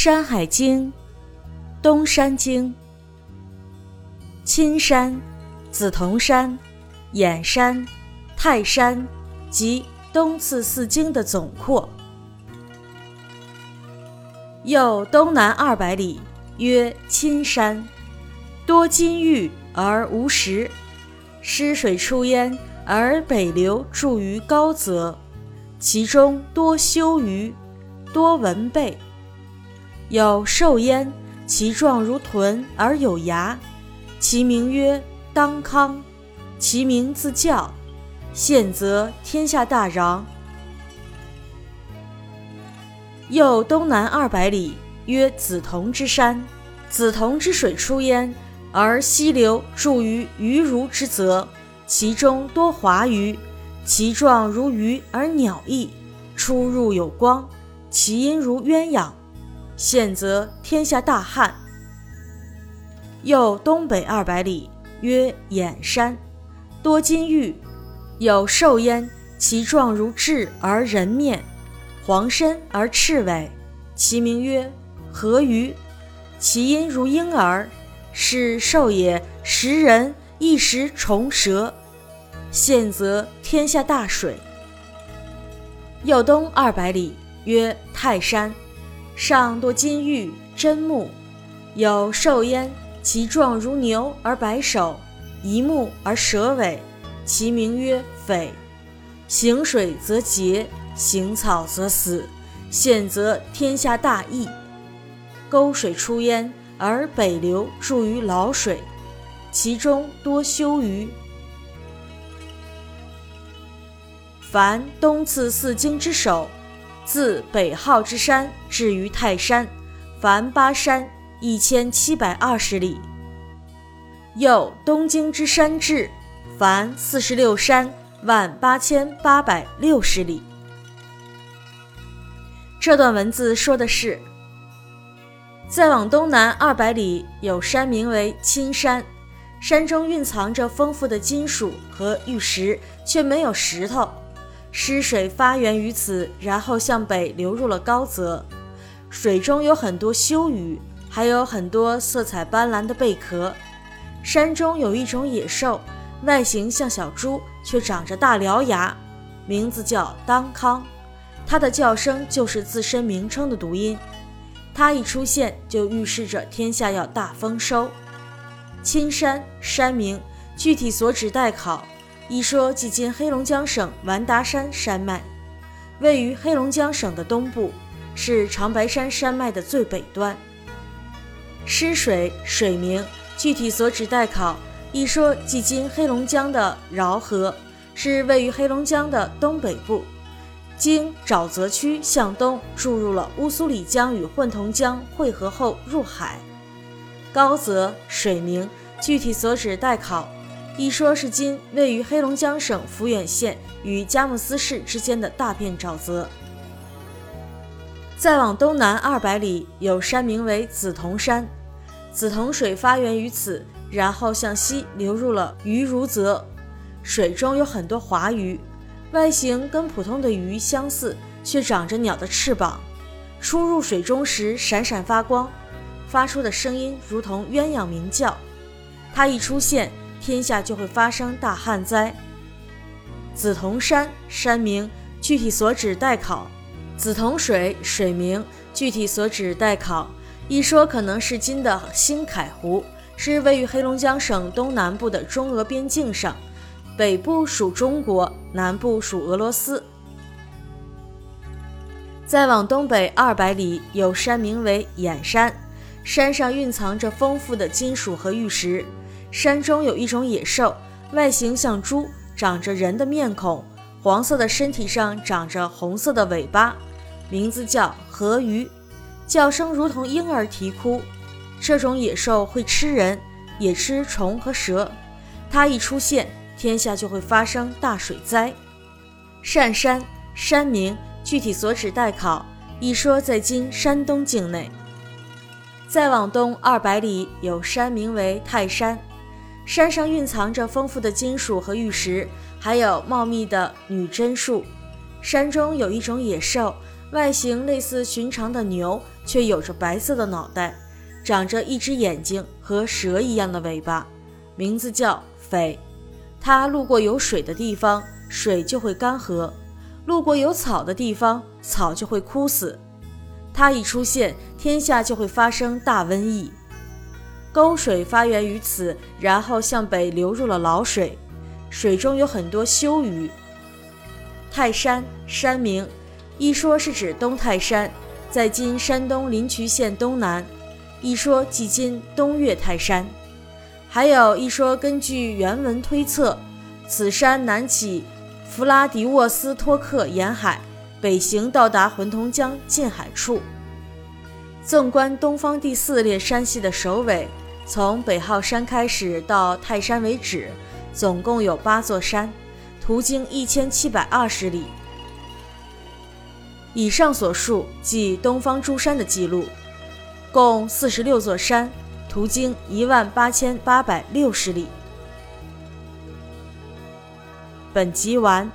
山海经》东山经，青山、紫铜山、偃山、泰山及东次四经的总括。又东南二百里，曰青山，多金玉而无石，湿水出焉，而北流注于高泽，其中多修鱼，多文贝。有兽焉，其状如豚而有牙，其名曰当康。其名自叫，现则天下大攘。又东南二百里，曰梓潼之山。梓潼之水出焉，而溪流注于鱼如之泽，其中多华鱼，其状如鱼而鸟翼，出入有光，其音如鸳鸯。现则天下大旱。又东北二百里，曰偃山，多金玉，有兽焉，其状如雉而人面，黄身而赤尾，其名曰河鱼，其音如婴儿，是兽也，食人亦食虫蛇。现则天下大水。又东二百里，曰泰山。上多金玉真木，有兽焉，其状如牛而白首，一目而蛇尾，其名曰斐。行水则竭，行草则死，现则天下大疫。沟水出焉，而北流注于涝水，其中多修鱼。凡东次四经之首。自北浩之山至于泰山，凡八山一千七百二十里。又东京之山至，凡四十六山万八千八百六十里。这段文字说的是，再往东南二百里有山，名为青山，山中蕴藏着丰富的金属和玉石，却没有石头。湿水发源于此，然后向北流入了高泽。水中有很多修鱼，还有很多色彩斑斓的贝壳。山中有一种野兽，外形像小猪，却长着大獠牙，名字叫当康。它的叫声就是自身名称的读音。它一出现，就预示着天下要大丰收。青山山名，具体所指待考。一说即今黑龙江省完达山山脉，位于黑龙江省的东部，是长白山山脉的最北端。湿水水名，具体所指待考。一说即今黑龙江的饶河，是位于黑龙江的东北部，经沼泽区向东注入了乌苏里江与混同江汇合后入海。高泽水名，具体所指待考。一说是今位于黑龙江省抚远县与佳木斯市之间的大片沼泽。再往东南二百里有山名为紫铜山，紫铜水发源于此，然后向西流入了鱼如泽，水中有很多华鱼，外形跟普通的鱼相似，却长着鸟的翅膀，出入水中时闪闪发光，发出的声音如同鸳鸯鸣叫。它一出现。天下就会发生大旱灾。紫铜山山名，具体所指待考。紫铜水水名，具体所指待考。一说可能是今的新凯湖，是位于黑龙江省东南部的中俄边境上，北部属中国，南部属俄罗斯。再往东北二百里有山名为眼山，山上蕴藏着丰富的金属和玉石。山中有一种野兽，外形像猪，长着人的面孔，黄色的身体上长着红色的尾巴，名字叫河鱼，叫声如同婴儿啼哭。这种野兽会吃人，也吃虫和蛇。它一出现，天下就会发生大水灾。善山山名，具体所指待考。一说在今山东境内。再往东二百里有山名为泰山。山上蕴藏着丰富的金属和玉石，还有茂密的女贞树。山中有一种野兽，外形类似寻常的牛，却有着白色的脑袋，长着一只眼睛和蛇一样的尾巴，名字叫斐。它路过有水的地方，水就会干涸；路过有草的地方，草就会枯死。它一出现，天下就会发生大瘟疫。沟水发源于此，然后向北流入了老水，水中有很多修鱼。泰山山名，一说是指东泰山，在今山东临朐县东南；一说即今东岳泰山。还有一说，根据原文推测，此山南起弗拉迪沃斯托克沿海，北行到达浑同江近海处。纵观东方第四列山系的首尾，从北浩山开始到泰山为止，总共有八座山，途经一千七百二十里。以上所述即东方诸山的记录，共四十六座山。途经一万八千八百六十里。本集完。